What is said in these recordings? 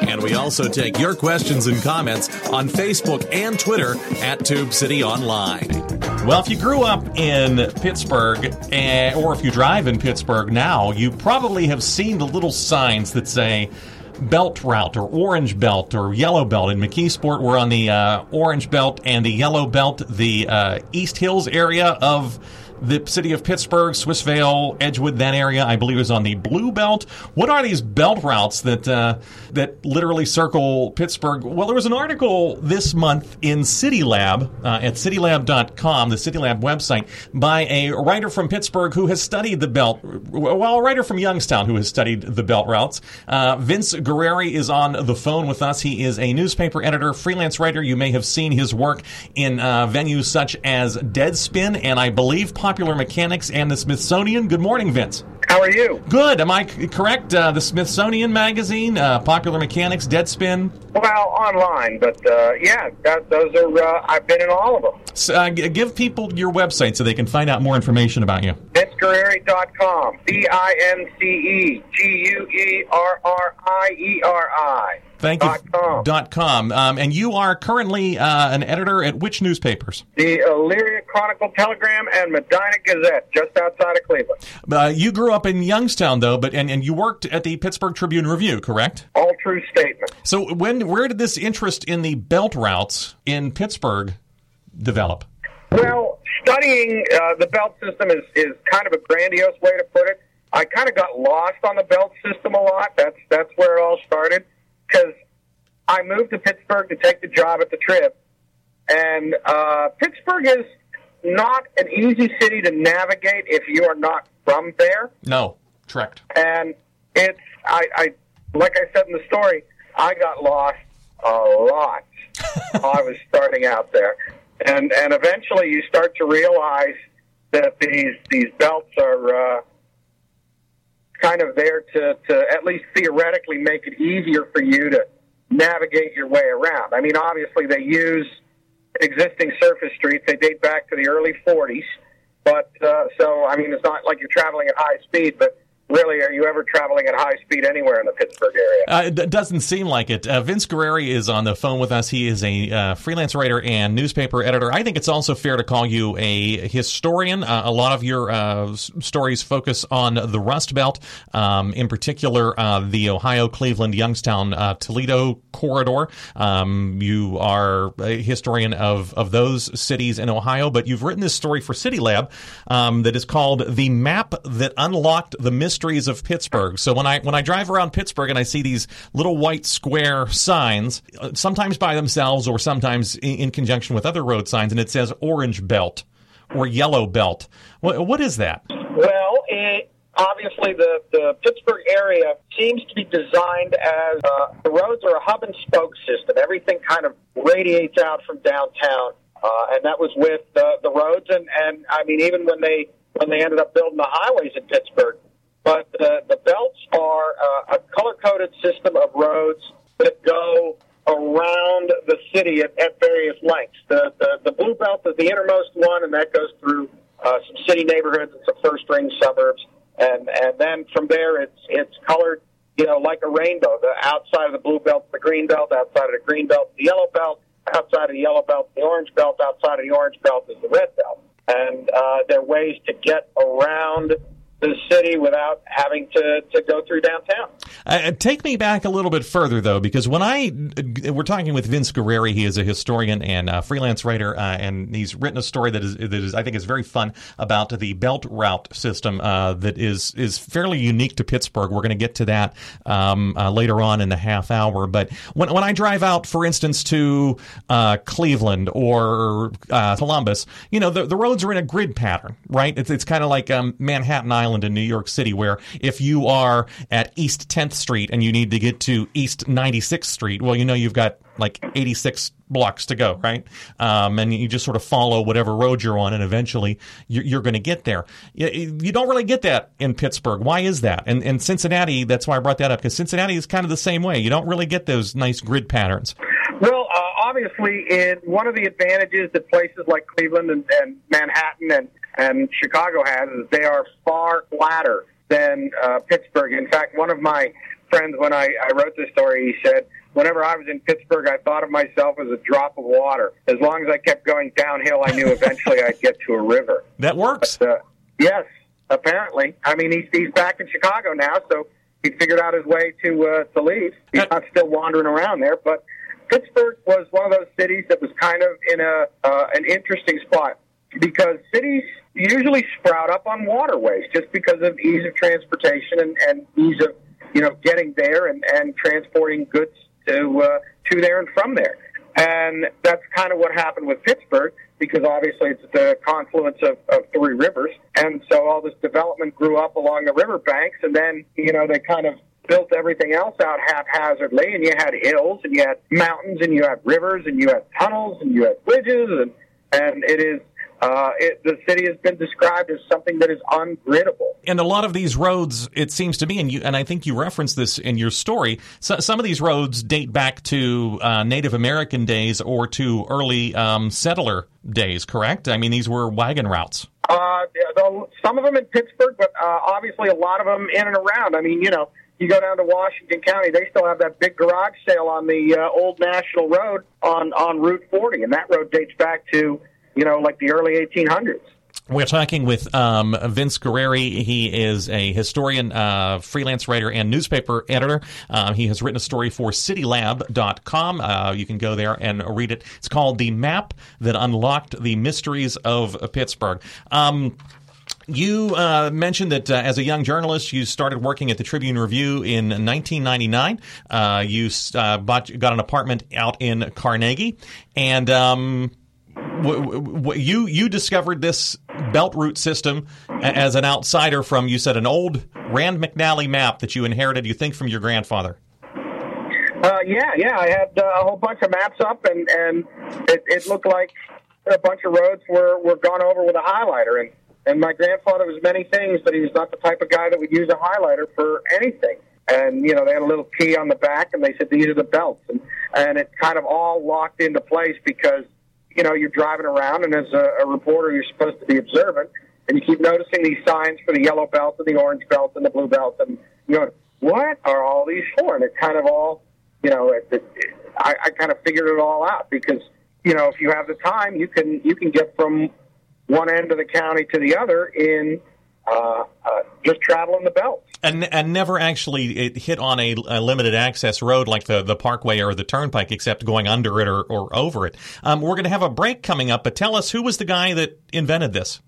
And we also take your questions and comments on Facebook and Twitter at Tube City Online. Well, if you grew up in Pittsburgh, eh, or if you drive in Pittsburgh now, you probably have seen the little signs that say belt route or orange belt or yellow belt. In McKeesport, we're on the uh, orange belt and the yellow belt, the uh, East Hills area of the city of Pittsburgh, Swissvale, Edgewood, that area, I believe, is on the blue belt. What are these belt routes that uh, that literally circle Pittsburgh? Well, there was an article this month in CityLab uh, at CityLab.com, the CityLab website, by a writer from Pittsburgh who has studied the belt. Well, a writer from Youngstown who has studied the belt routes. Uh, Vince Guerrieri is on the phone with us. He is a newspaper editor, freelance writer. You may have seen his work in uh, venues such as Deadspin and I believe. Popular Mechanics and the Smithsonian. Good morning, Vince. How are you? Good. Am I correct? Uh, the Smithsonian Magazine, uh, Popular Mechanics, Deadspin. Well, online, but uh, yeah, that, those are. Uh, I've been in all of them. So, uh, give people your website so they can find out more information about you. VinceGuerrieri.com. V I N C E G U E R R I E R I. Thank you. Dot com. Dot com. Um, and you are currently uh, an editor at which newspapers? The Elyria Chronicle Telegram and Medina Gazette, just outside of Cleveland. Uh, you grew up in Youngstown, though, but and, and you worked at the Pittsburgh Tribune Review, correct? All true statement. So when where did this interest in the belt routes in Pittsburgh develop? Well, studying uh, the belt system is, is kind of a grandiose way to put it. I kind of got lost on the belt system a lot. That's that's where it all started because I moved to Pittsburgh to take the job at the Trib, and uh, Pittsburgh is not an easy city to navigate if you are not from there. No, correct. And it's I, I like I said in the story, I got lost a lot. I was starting out there, and and eventually you start to realize that these these belts are. Uh, kind of there to, to at least theoretically make it easier for you to navigate your way around. I mean, obviously they use existing surface streets. They date back to the early 40s, but uh, so I mean, it's not like you're traveling at high speed, but really, are you ever traveling at high speed anywhere in the Pittsburgh area? Uh, it doesn't seem like it. Uh, Vince Guerrieri is on the phone with us. He is a uh, freelance writer and newspaper editor. I think it's also fair to call you a historian. Uh, a lot of your uh, stories focus on the Rust Belt, um, in particular uh, the Ohio, Cleveland, Youngstown, Toledo corridor. Um, you are a historian of, of those cities in Ohio, but you've written this story for City Lab um, that is called "The Map That Unlocked the Mystery." Mysteries of Pittsburgh. So when I when I drive around Pittsburgh and I see these little white square signs, uh, sometimes by themselves or sometimes in, in conjunction with other road signs, and it says Orange Belt or Yellow Belt. What, what is that? Well, it, obviously the, the Pittsburgh area seems to be designed as uh, the roads are a hub and spoke system. Everything kind of radiates out from downtown, uh, and that was with the roads. And, and I mean, even when they when they ended up building the highways in Pittsburgh, but the, the belts are uh, a color coded system of roads that go around the city at, at various lengths. The, the, the blue belt is the innermost one, and that goes through uh, some city neighborhoods and some first ring suburbs. And, and then from there, it's, it's colored, you know, like a rainbow. The outside of the blue belt, the green belt, outside of the green belt, the yellow belt, outside of the yellow belt, the orange belt, outside of the orange belt is the red belt. And uh, there are ways to get around the city without having to, to go through downtown. Uh, take me back a little bit further, though, because when I we're talking with Vince Guerrieri, he is a historian and a freelance writer, uh, and he's written a story that is that is I think is very fun about the belt route system uh, that is is fairly unique to Pittsburgh. We're going to get to that um, uh, later on in the half hour. But when when I drive out, for instance, to uh, Cleveland or uh, Columbus, you know the, the roads are in a grid pattern, right? It's it's kind of like um, Manhattan Island Island in New York City, where if you are at East 10th Street and you need to get to East 96th Street, well, you know you've got like 86 blocks to go, right? Um, and you just sort of follow whatever road you're on, and eventually you're, you're going to get there. You, you, don't really get that in Pittsburgh. Why is that? And, and Cincinnati, that's why I brought that up, because Cincinnati is kind of the same way. You don't really get those nice grid patterns. Well, uh, obviously, in one of the advantages that places like Cleveland and, and Manhattan and, and Chicago has is they are far flatter than uh, Pittsburgh. In fact, one of my friends, when I, I wrote this story, he said, whenever I was in Pittsburgh, I thought of myself as a drop of water. As long as I kept going downhill, I knew eventually I'd get to a river. That works. But, uh, yes, apparently. I mean, he's, he's back in Chicago now, so he figured out his way to uh, to leave. He's not still wandering around there, but Pittsburgh was one of those cities that was kind of in a uh, an interesting spot because cities usually sprout up on waterways just because of ease of transportation and, and ease of you know getting there and, and transporting goods to uh, to there and from there. And that's kind of what happened with Pittsburgh because obviously it's the confluence of, of three rivers. And so all this development grew up along the river banks. And then, you know, they kind of built everything else out haphazardly. And you had hills and you had mountains and you had rivers and you had tunnels and you had bridges. And, and it is uh, it, the city has been described as something that is ungridable. And a lot of these roads, it seems to me, and you, and I think you referenced this in your story. So, some of these roads date back to uh, Native American days or to early um, settler days. Correct? I mean, these were wagon routes. Uh, some of them in Pittsburgh, but uh, obviously a lot of them in and around. I mean, you know, you go down to Washington County, they still have that big garage sale on the uh, old National Road on on Route 40, and that road dates back to you know, like the early 1800s. We're talking with um, Vince Guerrieri. He is a historian, uh, freelance writer, and newspaper editor. Uh, he has written a story for citylab.com. Uh, you can go there and read it. It's called The Map That Unlocked the Mysteries of Pittsburgh. Um, you uh, mentioned that uh, as a young journalist, you started working at the Tribune Review in 1999. Uh, you uh, bought, got an apartment out in Carnegie, and um, w- w- you you discovered this belt route system as an outsider from you said an old Rand McNally map that you inherited you think from your grandfather. Uh, yeah, yeah, I had uh, a whole bunch of maps up, and and it, it looked like a bunch of roads were were gone over with a highlighter, and and my grandfather was many things, but he was not the type of guy that would use a highlighter for anything. And you know, they had a little key on the back, and they said these are the belts, and and it kind of all locked into place because you know, you're driving around, and as a, a reporter, you're supposed to be observant, and you keep noticing these signs for the yellow belt and the orange belt and the blue belt, and you know, what are all these for? And it kind of all, you know, it, it, I, I kind of figured it all out because, you know, if you have the time, you can you can get from one end of the county to the other in uh, uh, just traveling the belt. And, and never actually hit on a, a, limited access road like the, the Parkway or the Turnpike, except going under it or, or over it. Um, we're going to have a break coming up, but tell us who was the guy that invented this?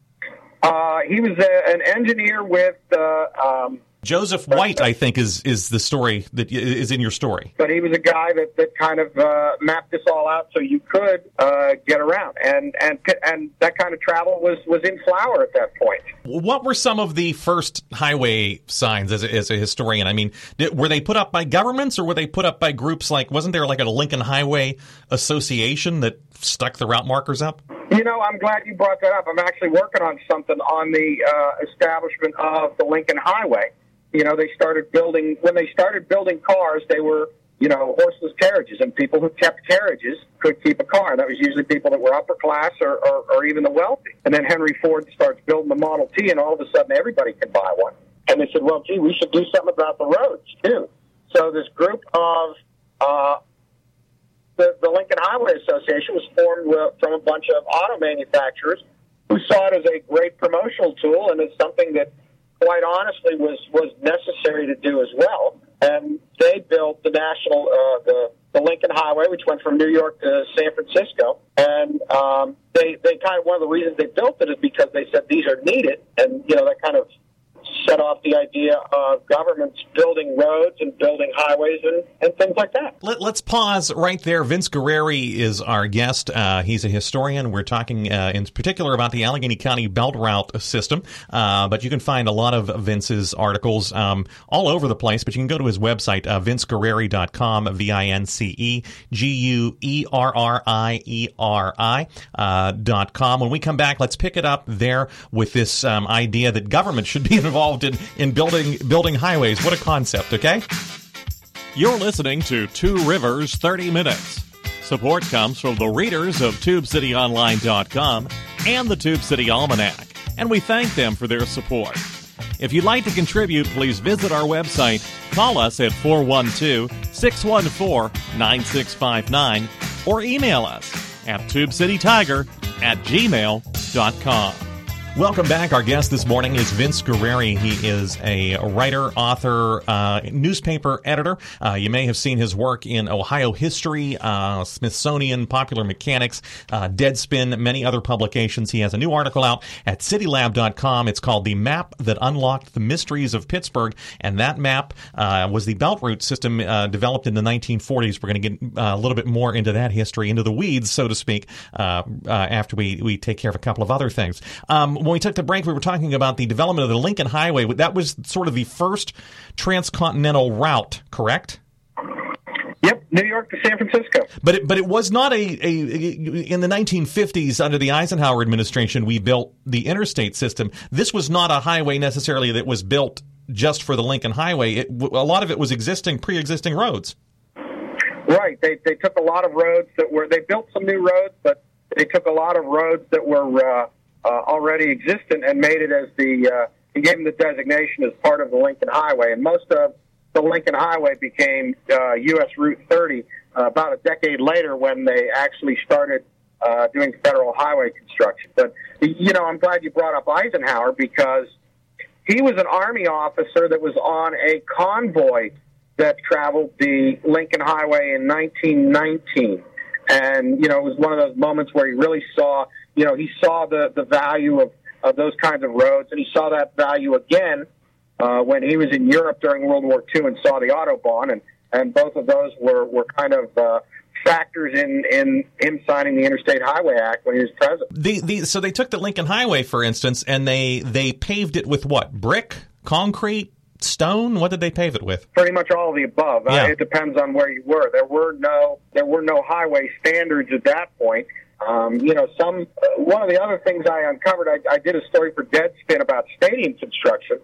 Uh, he was a, an engineer with uh, um, Joseph White, I think, is is the story that is in your story. But he was a guy that, that kind of uh, mapped this all out so you could uh, get around, and and and that kind of travel was was in flower at that point. What were some of the first highway signs as a, as a historian? I mean, did, were they put up by governments or were they put up by groups like? Wasn't there like a Lincoln Highway Association that stuck the route markers up? You know, I'm glad you brought that up. I'm actually working on something on the uh, establishment of the Lincoln Highway you know, they started building, when they started building cars, they were, you know, horseless carriages, and people who kept carriages could keep a car. That was usually people that were upper class or, or, or even the wealthy. And then Henry Ford starts building the Model T, and all of a sudden everybody can buy one. And they said, well, gee, we should do something about the roads, too. So this group of, uh, the, the Lincoln Highway Association was formed with, from a bunch of auto manufacturers who saw it as a great promotional tool and as something that quite honestly, was was necessary to do as well. And they built the national uh, the the Lincoln Highway, which went from New York to San Francisco. And um, they they kind of one of the reasons they built it is because they said these are needed, and you know that kind of set off the idea of governments building roads and building highways and, and things like that. Let, us pause right there. Vince Guerrieri is our guest. Uh, he's a historian. We're talking uh, in particular about the Allegheny County Belt Route system, uh, but you can find a lot of Vince's articles um, all over the place. But you can go to his website, uh, vinceguerrieri.com, V I N C E G U E R R I E R I uh, dot com. When we come back, let's pick it up there with this um, idea that government should be involved in, in building building highways. What a concept, okay? You're listening to Two Rivers 30 Minutes. Support comes from the readers of TubeCityOnline.com and the Tube City Almanac, and we thank them for their support. If you'd like to contribute, please visit our website, call us at 412 614 9659, or email us at TubeCityTiger at gmail.com. Welcome back. Our guest this morning is Vince Guerrieri. He is a writer, author, uh, newspaper editor. Uh, you may have seen his work in Ohio history, uh, Smithsonian, Popular Mechanics, uh, Deadspin, many other publications. He has a new article out at citylab.com. It's called The Map That Unlocked the Mysteries of Pittsburgh. And that map uh, was the Belt Route system uh, developed in the 1940s. We're going to get a little bit more into that history, into the weeds, so to speak, after we, we take care of a couple of other things. Um, when we took the break, we were talking about the development of the Lincoln Highway. That was sort of the first transcontinental route, correct? Yep, New York to San Francisco. But it, but it was not a, a, in the 1950s under the Eisenhower administration we built the interstate system. This was not a highway necessarily that was built just for the Lincoln Highway. It, a lot of it was existing pre-existing roads. Right. They they took a lot of roads that were they built some new roads, but they took a lot of roads that were uh, uh, already existent and made it as the uh, and gave them the designation as part of the Lincoln Highway. And most of the Lincoln Highway became uh, U.S. Route 30 uh, about a decade later when they actually started uh, doing federal highway construction. But you know, I'm glad you brought up Eisenhower because he was an Army officer that was on a convoy that traveled the Lincoln Highway in 1919. And, you know, it was one of those moments where he really saw you know, he saw the, the value of, of those kinds of roads, and he saw that value again uh, when he was in Europe during World War II and saw the Autobahn, and, and both of those were, were kind of uh, factors in, in him signing the Interstate Highway Act when he was president. The, the, so they took the Lincoln Highway, for instance, and they, they paved it with what? Brick? Concrete? stone? What did they pave it with? Pretty much all of the above. Yeah. Uh, it depends on where you were. There were no there were no highway standards at that point. Um, you know, some uh, one of the other things I uncovered, I, I did a story for Deadspin about stadium construction,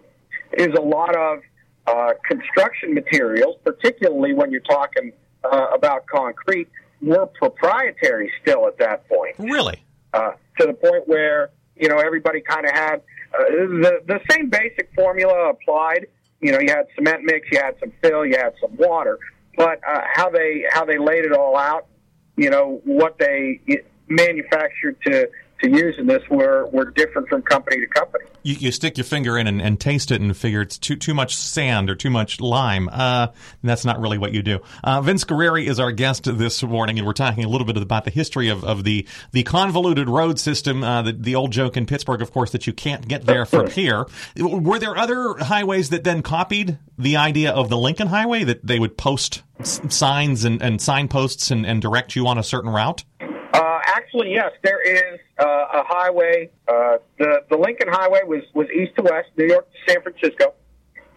is a lot of uh, construction materials, particularly when you're talking uh, about concrete, were proprietary still at that point. Really? Uh, to the point where you know everybody kind of had uh, the the same basic formula applied. You know, you had cement mix, you had some fill, you had some water, but uh, how they how they laid it all out, you know, what they manufactured to to use in this were were different from company to company. You, you stick your finger in and, and, taste it and figure it's too too much sand or too much lime. Uh, that's not really what you do. Uh, Vince Guerrieri is our guest this morning, and we're talking a little bit about the history of, of the the convoluted road system. Uh, the, the old joke in Pittsburgh, of course, that you can't get there from here. Were there other highways that then copied the idea of the Lincoln Highway that they would post signs and, and signposts and, and direct you on a certain route? Actually, yes, there is uh, a highway. Uh, the the Lincoln Highway was was east to west, New York to San Francisco,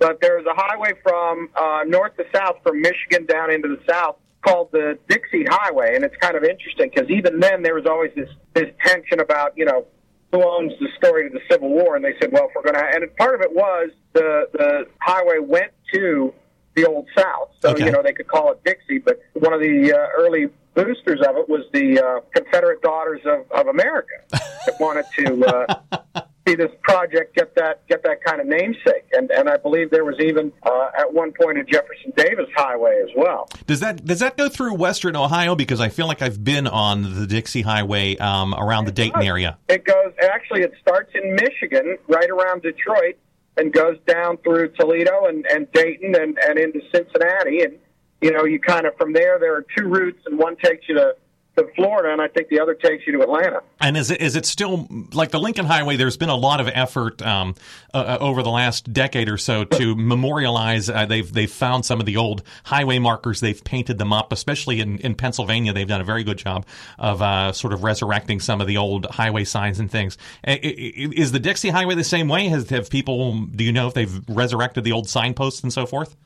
but there is a highway from uh, north to south, from Michigan down into the south, called the Dixie Highway, and it's kind of interesting because even then there was always this this tension about you know who owns the story of the Civil War, and they said, well, if we're going to, and part of it was the the highway went to the old South, so okay. you know they could call it Dixie, but one of the uh, early boosters of it was the uh, Confederate Daughters of, of America that wanted to uh, see this project get that get that kind of namesake, and and I believe there was even uh, at one point a Jefferson Davis Highway as well. Does that does that go through Western Ohio? Because I feel like I've been on the Dixie Highway um, around the Dayton area. It goes actually. It starts in Michigan, right around Detroit, and goes down through Toledo and, and Dayton and, and into Cincinnati and you know, you kind of from there. There are two routes, and one takes you to to Florida, and I think the other takes you to Atlanta. And is it is it still like the Lincoln Highway? There's been a lot of effort um, uh, uh over the last decade or so to memorialize. Uh, they've they've found some of the old highway markers. They've painted them up, especially in, in Pennsylvania. They've done a very good job of uh, sort of resurrecting some of the old highway signs and things. Is the Dixie Highway the same way? Has have people? Do you know if they've resurrected the old signposts and so forth?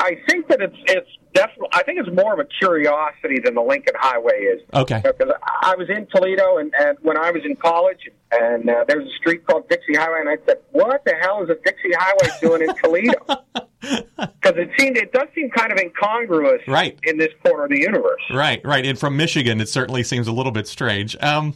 Uh, I think that it's it's definitely. I think it's more of a curiosity than the Lincoln Highway is. Okay. Because I was in Toledo, and, and when I was in college, and uh, there was a street called Dixie Highway, and I said, "What the hell is a Dixie Highway doing in Toledo?" Because it seemed it does seem kind of incongruous, right. in this corner of the universe. Right, right. And from Michigan, it certainly seems a little bit strange. Um,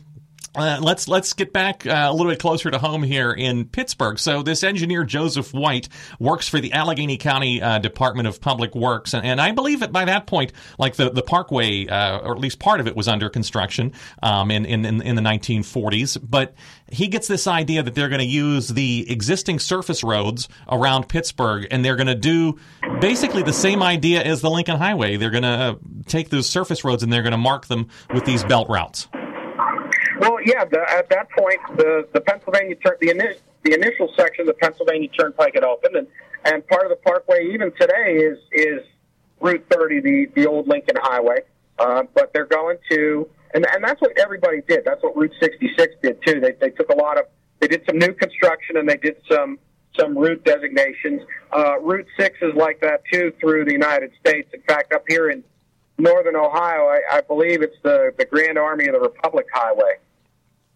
uh, let's let's get back uh, a little bit closer to home here in Pittsburgh. So this engineer Joseph White works for the Allegheny County uh, Department of Public Works, and, and, I believe that by that point, like the the Parkway, uh, or at least part of it, was under construction um, in, in in the 1940s. But he gets this idea that they're going to use the existing surface roads around Pittsburgh, and they're going to do basically the same idea as the Lincoln Highway. They're going to take those surface roads and they're going to mark them with these belt routes. Well, yeah. The, at that point, the the Pennsylvania turn the initial the initial section of the Pennsylvania Turnpike had opened, and and part of the Parkway even today is is Route 30, the the old Lincoln Highway. Uh, but they're going to, and and that's what everybody did. That's what Route 66 did too. They they took a lot of, they did some new construction and they did some some route designations. Uh, route 6 is like that too through the United States. In fact, up here in northern Ohio, I, I believe it's the the Grand Army of the Republic Highway.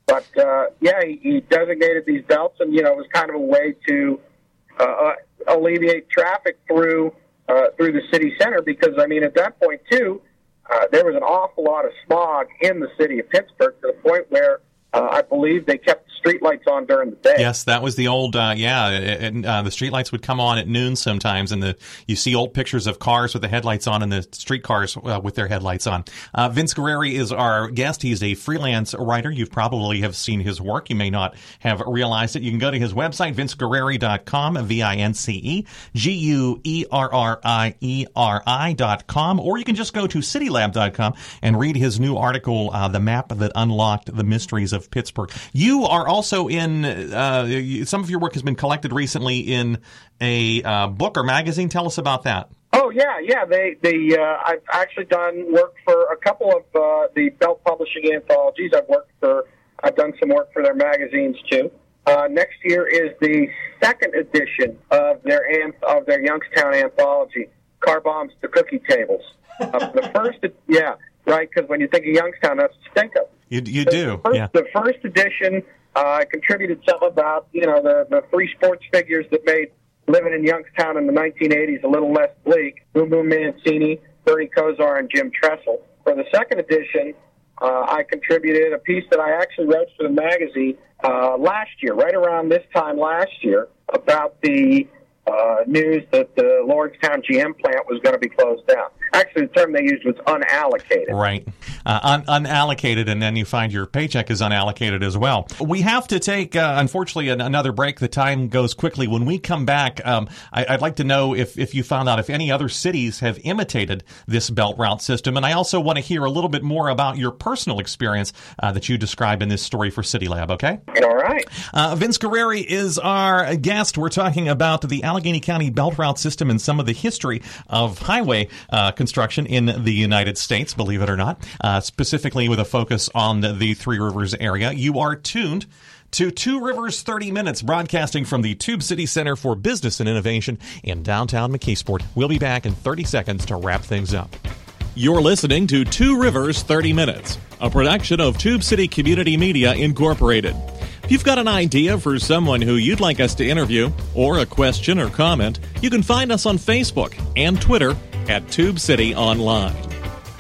But uh, yeah, he, he designated these belts, and you know, it was kind of a way to uh, uh, alleviate traffic through uh, through the city center. Because I mean, at that point too, uh, there was an awful lot of smog in the city of Pittsburgh to the point where uh, I believe they kept streetlights on during the day. Yes, that was the old. Uh, yeah, uh, the streetlights would come on at noon sometimes, and the you see old pictures of cars with the headlights on and the streetcars uh, with their headlights on. Uh, Vince Guerrieri is our guest. He's a freelance writer. You probably have seen his work. You may not have realized it. You can go to his website, vinceguerrieri.com, V-I-N-C-E, G-U-E-R-R-I-E-R-I dot com, or you can just go to citylab.com and read his new article, uh, The Map That Unlocked the Mysteries of Pittsburgh. You are also in, uh, some of your work has been collected recently in a uh, book or magazine. Tell us about that. Oh yeah, yeah. They, they. Uh, I've actually done work for a couple of uh, the Belt Publishing anthologies. I've worked for. I've done some work for their magazines too. Uh, next year is the second edition of their of their Youngstown anthology, Car Bombs to Cookie Tables. Uh, the first, yeah, right. Because when you think of Youngstown, that's what of. You, you do, the first, yeah. The first edition uh, I contributed something about you know the the three sports figures that made living in Youngstown in the 1980s a little less bleak. Boom Boom Mancini, Bernie Kosar, and Jim Tressel. For the second edition, uh, I contributed a piece that I actually wrote for the magazine uh, last year, right around this time last year, about the uh, news that the Lordstown GM plant was going to be closed down. Actually, the term they used was unallocated. Right. Uh, un- unallocated, and then you find your paycheck is unallocated as well. We have to take, uh, unfortunately, an- another break. The time goes quickly. When we come back, um, I- would like to know if, if you found out if any other cities have imitated this belt route system. And I also want to hear a little bit more about your personal experience uh, that you describe in this story for City Lab, okay? All right. Uh, Vince Guerrieri is our guest. We're talking about the Allegheny County belt route system and some of the history of highway uh, construction in the United States, believe it or not, uh, specifically with a focus on the, the Three Rivers area. You are tuned to Two Rivers 30 Minutes, broadcasting from the Tube City Center for Business and Innovation in downtown McKeesport. We'll be back in 30 seconds to wrap things up. You're listening to Two Rivers 30 Minutes, a production of Tube City Community Media Incorporated. If you've got an idea for someone who you'd like us to interview, or a question or comment, you can find us on Facebook and Twitter at Tube City Online.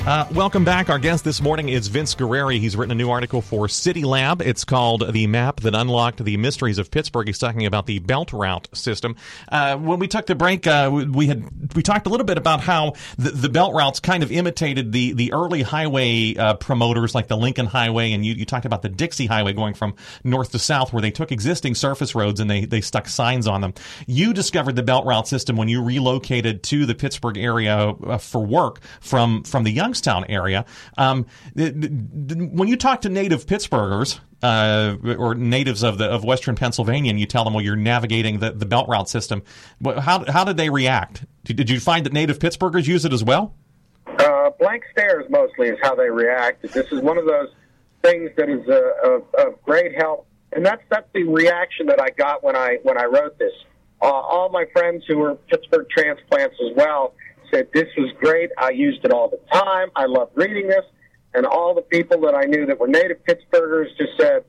Uh, welcome back. Our guest this morning is Vince Guerrieri. He's written a new article for City Lab. It's called The Map That Unlocked the Mysteries of Pittsburgh. He's talking about the belt route system. Uh, when we took the break, uh, we had we talked a little bit about how the, the belt routes kind of imitated the the early highway uh, promoters like the Lincoln Highway, and you, you talked about the Dixie Highway going from north to south, where they took existing surface roads and they they stuck signs on them. You discovered the belt route system when you relocated to the Pittsburgh area uh, for work from from the Youngstown Youngstown area. Um, when you talk to native Pittsburghers uh, or natives of the of Western Pennsylvania, and you tell them, well, you're navigating the, the belt route system, how how did they react? Did you find that native Pittsburghers use it as well? Uh, blank stares mostly is how they react. This is one of those things that is a, of, of great help, and that's that's the reaction that I got when I when I wrote this. Uh, all my friends who were Pittsburgh transplants as well said this was great. I used it all the time. I loved reading this, and all the people that I knew that were native Pittsburghers just said,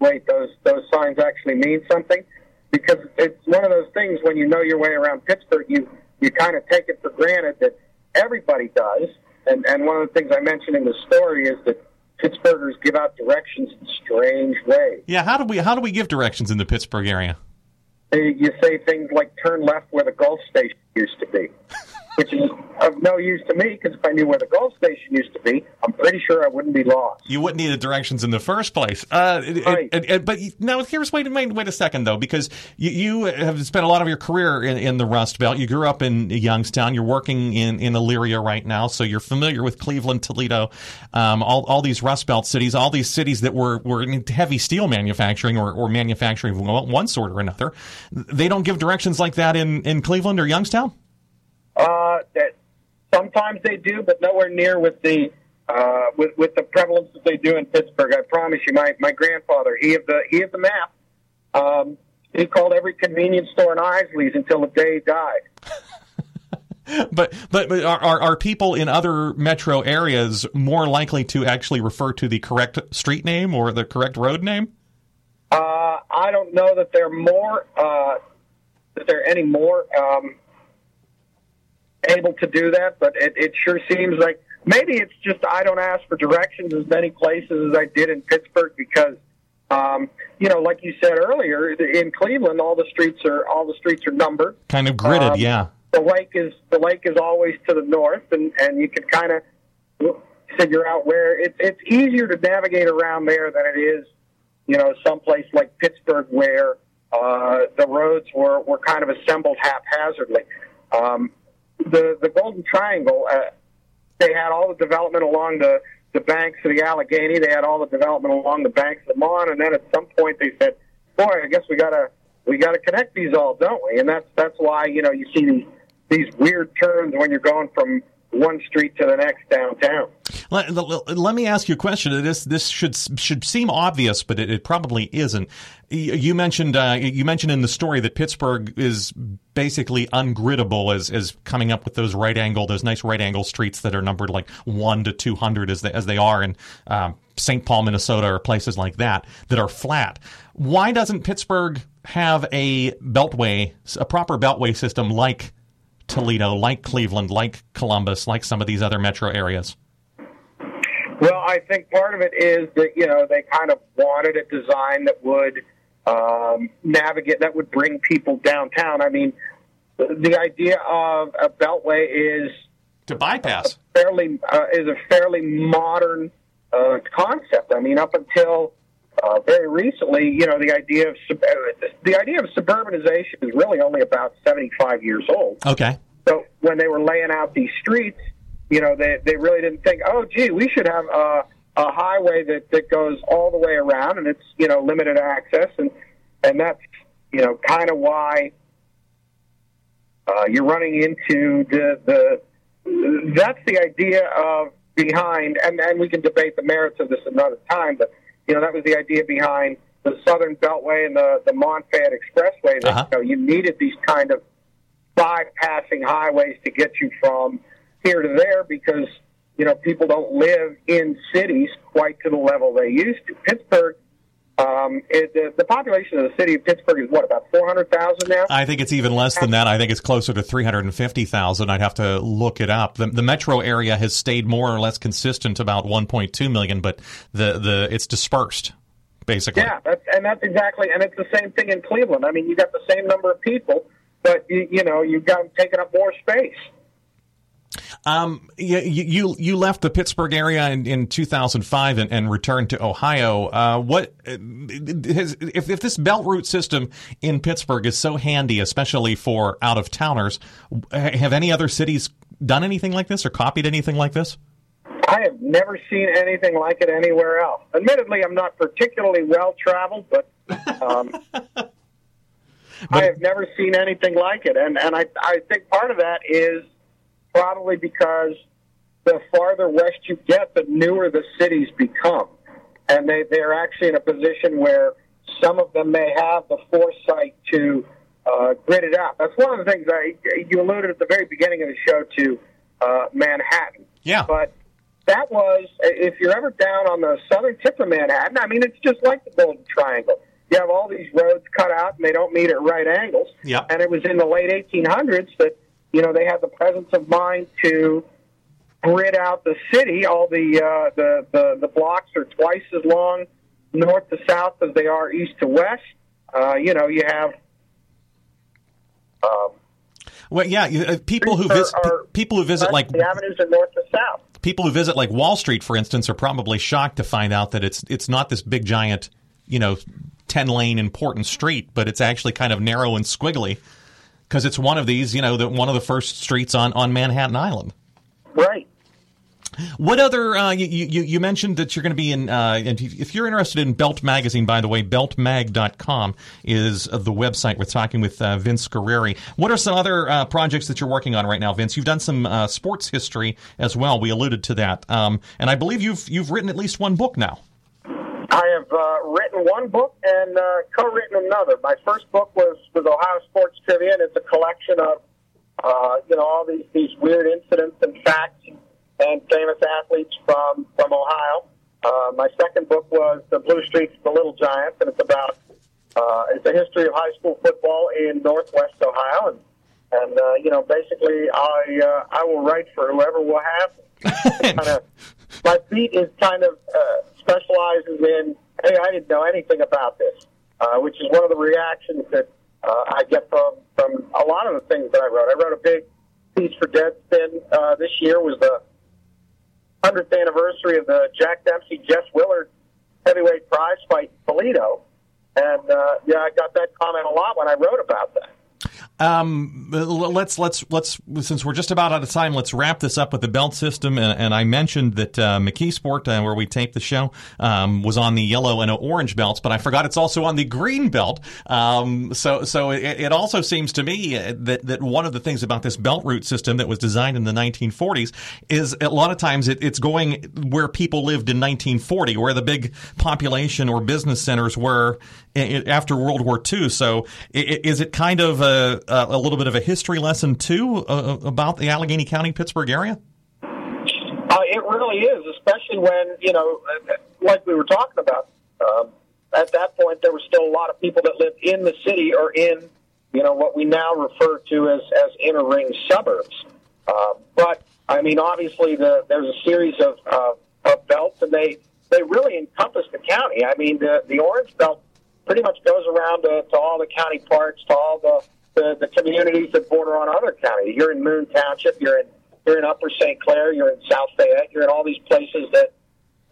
"Wait, those those signs actually mean something." Because it's one of those things when you know your way around Pittsburgh, you you kind of take it for granted that everybody does. And and one of the things I mentioned in the story is that Pittsburghers give out directions in strange ways. Yeah, how do we how do we give directions in the Pittsburgh area? You say things like "turn left where the Gulf station used to be." which is of no use to me because if I knew where the Gulf station used to be, I'm pretty sure I wouldn't be lost. You wouldn't need the directions in the first place. Uh, right. It, it, but now here's wait, wait, wait a second though, because you, you, have spent a lot of your career in, in, the Rust Belt. You grew up in Youngstown. You're working in in Elyria right now, so you're familiar with Cleveland, Toledo, um, all all these Rust Belt cities, all these cities that were were in heavy steel manufacturing or, or manufacturing of one sort or another. They don't give directions like that in in Cleveland or Youngstown. Uh, that sometimes they do, but nowhere near with the uh, with with the prevalence that they do in Pittsburgh. I promise you, my my grandfather, he of the he of the map. Um, he called every convenience store in Isaly's until the day he died. but but, but are, are, are people in other metro areas more likely to actually refer to the correct street name or the correct road name? Uh, I don't know that they're more uh, that they're any more um, able to do that, but it, it sure seems like maybe it's just I don't ask for directions as many places as I did in Pittsburgh because, um, you know, like you said earlier, in Cleveland, all the streets are all the streets are numbered, kind of gridded. Um, yeah, the lake is the lake is always to the north, and and you can kind of figure out where it's it's easier to navigate around there than it is, you know, someplace like Pittsburgh where uh, the roads were were kind of assembled haphazardly. Um, the the Golden Triangle, uh, they had all the development along the the banks of the Allegheny. They had all the development along the banks of the Mon, and then at some point they said, "Boy, I guess we gotta we gotta connect these all, don't we?" And that's that's why you know you see these these weird turns when you're going from one street to the next downtown. Let, let, me ask you a question. This this should should seem obvious, but it, it probably isn't. You mentioned uh, you mentioned in the story that Pittsburgh is basically ungriddable as as coming up with those right angle, those nice right angle streets that are numbered like one to two hundred as they as they are in um, St. Paul, Minnesota, or places like that that are flat. Why doesn't Pittsburgh have a beltway, a proper beltway system like Toledo, like Cleveland, like Columbus, like some of these other metro areas? Well, I think part of it is that you know they kind of wanted a design that would um, navigate, that would bring people downtown. I mean, the idea of a beltway is to bypass fairly uh, is a fairly modern uh, concept. I mean, up until uh, very recently, you know, the idea of sub- uh, the idea of suburbanization is really only about seventy five years old. Okay. So when they were laying out these streets, you know, they they really didn't think, oh, gee, we should have a, a highway that that goes all the way around, and it's you know limited access, and and that's you know kind of why uh, you're running into the the that's the idea of behind, and and we can debate the merits of this another time, but you know, that was the idea behind the Southern Beltway and the the Mon-Fayette Expressway. That uh-huh. you, know, you needed these kind of bypassing highways to get you from here to there because you know people don't live in cities quite to the level they used to. Pittsburgh. Um, it, the, the population of the city of Pittsburgh is what about four hundred thousand now? I think it's even less than that. I think it's closer to three hundred and fifty thousand. I'd have to look it up. The, the metro area has stayed more or less consistent, about one point two million, but the the it's dispersed basically. Yeah, that's, and that's exactly, and it's the same thing in Cleveland. I mean, you got the same number of people, but you, you know, you've got them taking up more space. Um, you, you you left the Pittsburgh area in, in 2005 and, and returned to Ohio. Uh, what has, if if this belt route system in Pittsburgh is so handy, especially for out of towners? Have any other cities done anything like this or copied anything like this? I have never seen anything like it anywhere else. Admittedly, I'm not particularly well traveled, but, um, I have never seen anything like it, and and I I think part of that is probably because the farther west you get, the newer the cities become, and they they're actually in a position where some of them may have the foresight to uh, grid it out. That's one of the things I you alluded at the very beginning of the show to uh, Manhattan. Yeah. But that was if you're ever down on the southern tip of Manhattan. I mean, it's just like the Golden Triangle. You have all these roads cut out, and they don't meet at right angles. Yep. And it was in the late 1800s that you know they had the presence of mind to grid out the city. All the uh, the, the the blocks are twice as long north to south as they are east to west. Uh, you know, you have um, Well, yeah, you- uh, people who Streets visit are- are- people who visit like the avenues are north to south. people who visit like Wall Street, for instance, are probably shocked to find out that it's it's not this big giant, you know, ten lane important street, but it's actually kind of narrow and squiggly because it's one of these, you know, the, one of the first streets on on Manhattan Island. Right. What other? Uh, you, you you mentioned that you're going to be in. Uh, and if you're interested in Belt Magazine, by the way, beltmag.com is the website. We're talking with uh, Vince Guerrieri. What are some other uh, projects that you're working on right now, Vince? You've done some uh, sports history as well. We alluded to that, um, and I believe you've you've written at least one book now. Uh, written one book and uh, co-written another. My first book was was Ohio Sports Trivia, and it's a collection of uh, you know all these these weird incidents and facts and famous athletes from from Ohio. Uh, my second book was The Blue Streaks the Little Giants, and it's about uh, it's a history of high school football in Northwest Ohio, and and uh, you know basically I uh, I will write for whoever will have. kind of my beat is kind of uh, specializes in hey I didn't know anything about this, uh, which is one of the reactions that uh, I get from from a lot of the things that I wrote. I wrote a big piece for Deadspin uh, this year was the hundredth anniversary of the Jack Dempsey Jess Willard heavyweight prize fight in Toledo, and uh, yeah I got that comment a lot when I wrote about that. Um, let's let's let's since we're just about out of time, let's wrap this up with the belt system. And, and I mentioned that uh, McKeesport, uh, where we taped the show, um, was on the yellow and orange belts, but I forgot it's also on the green belt. Um, so so it, it also seems to me uh, that that one of the things about this belt route system that was designed in the 1940s is a lot of times it, it's going where people lived in 1940, where the big population or business centers were after World War II. So is it kind of a, a, a little bit of a history lesson too uh, about the Allegheny County Pittsburgh area? Uh, it really is, especially when you know, uh, like we were talking about. Um, at that point, there were still a lot of people that lived in the city or in, you know, what we now refer to as as inner ring suburbs. Uh, but I mean, obviously, the, there's a series of, uh, of belts, and they they really encompass the county. I mean, the the orange belt pretty much goes around to, to all the county parks, to all the, the the communities that border on other counties. You're in Moon Township. You're in you're in Upper St. Clair. You're in South Fayette. You're in all these places that,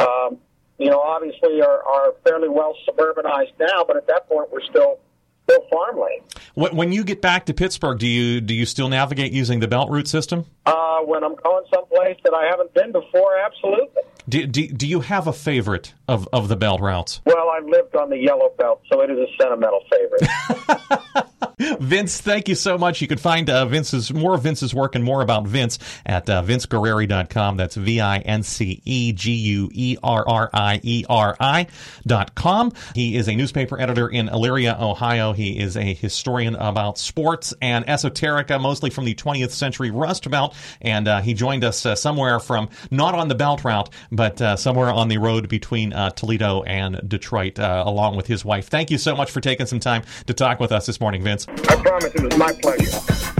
um, you know, obviously are, are fairly well suburbanized now. But at that point, we're still still farmland. When when you get back to Pittsburgh, do you do you still navigate using the belt route system? Uh, when I'm going someplace that I haven't been before, absolutely. Do, do, do you have a favorite of, of the belt routes? Well, I've lived on the yellow belt, so it is a sentimental favorite. Vince, thank you so much. You can find uh, Vince's more of Vince's work and more about Vince at uh, vinceguerrieri.com. That's V I N C E G U E R R I E R I dot com. He is a newspaper editor in Elyria, Ohio. He is a historian about sports and esoterica, mostly from the 20th century Rust Belt. And uh, he joined us uh, somewhere from not on the belt route, but uh, somewhere on the road between uh, Toledo and Detroit, uh, along with his wife. Thank you so much for taking some time to talk with us this morning, Vince. I promise it was my pleasure.